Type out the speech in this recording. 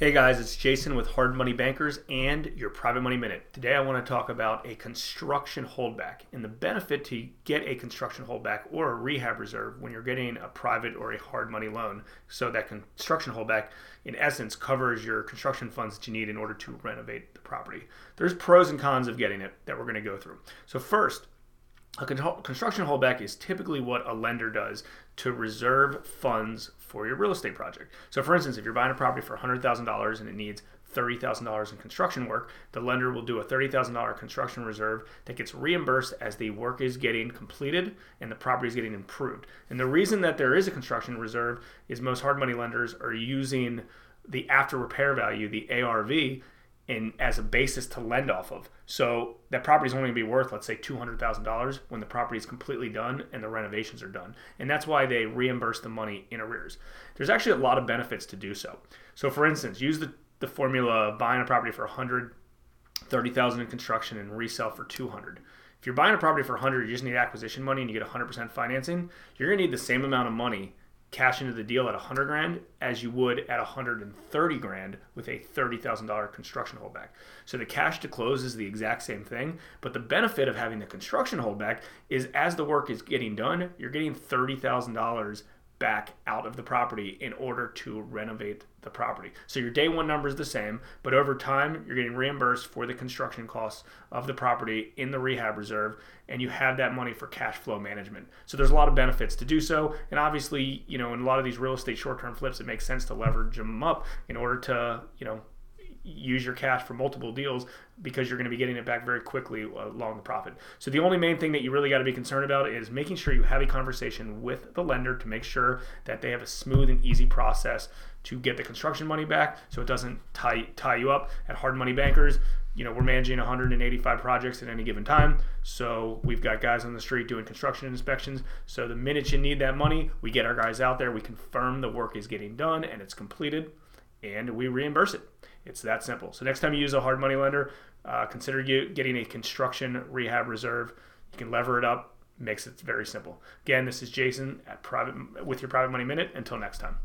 Hey guys, it's Jason with Hard Money Bankers and your Private Money Minute. Today I want to talk about a construction holdback and the benefit to get a construction holdback or a rehab reserve when you're getting a private or a hard money loan. So that construction holdback, in essence, covers your construction funds that you need in order to renovate the property. There's pros and cons of getting it that we're going to go through. So first, a construction holdback is typically what a lender does to reserve funds for your real estate project. So, for instance, if you're buying a property for $100,000 and it needs $30,000 in construction work, the lender will do a $30,000 construction reserve that gets reimbursed as the work is getting completed and the property is getting improved. And the reason that there is a construction reserve is most hard money lenders are using the after repair value, the ARV, in as a basis to lend off of. So that property is only going to be worth, let's say, two hundred thousand dollars when the property is completely done and the renovations are done, and that's why they reimburse the money in arrears. There's actually a lot of benefits to do so. So, for instance, use the the formula of buying a property for 100, 30,000 in construction and resell for 200. If you're buying a property for 100, you just need acquisition money and you get 100% financing, you're going to need the same amount of money cash into the deal at 100 grand as you would at 130 grand with a $30,000 construction holdback. So the cash to close is the exact same thing, but the benefit of having the construction holdback is as the work is getting done, you're getting $30,000 back out of the property in order to renovate the property. So your day one number is the same, but over time you're getting reimbursed for the construction costs of the property in the rehab reserve, and you have that money for cash flow management. So there's a lot of benefits to do so, and obviously, you know, in a lot of these real estate short-term flips, it makes sense to leverage them up in order to, you know, use your cash for multiple deals because you're going to be getting it back very quickly uh, along the profit. So the only main thing that you really got to be concerned about is making sure you have a conversation with the lender to make sure that they have a smooth and easy process to get the construction money back so it doesn't tie tie you up. At hard money bankers you know we're managing 185 projects at any given time. So we've got guys on the street doing construction inspections. So the minute you need that money we get our guys out there we confirm the work is getting done and it's completed and we reimburse it it's that simple. So next time you use a hard money lender, uh, consider you getting a construction rehab reserve. You can lever it up. Makes it very simple. Again, this is Jason at private with your private money minute. Until next time.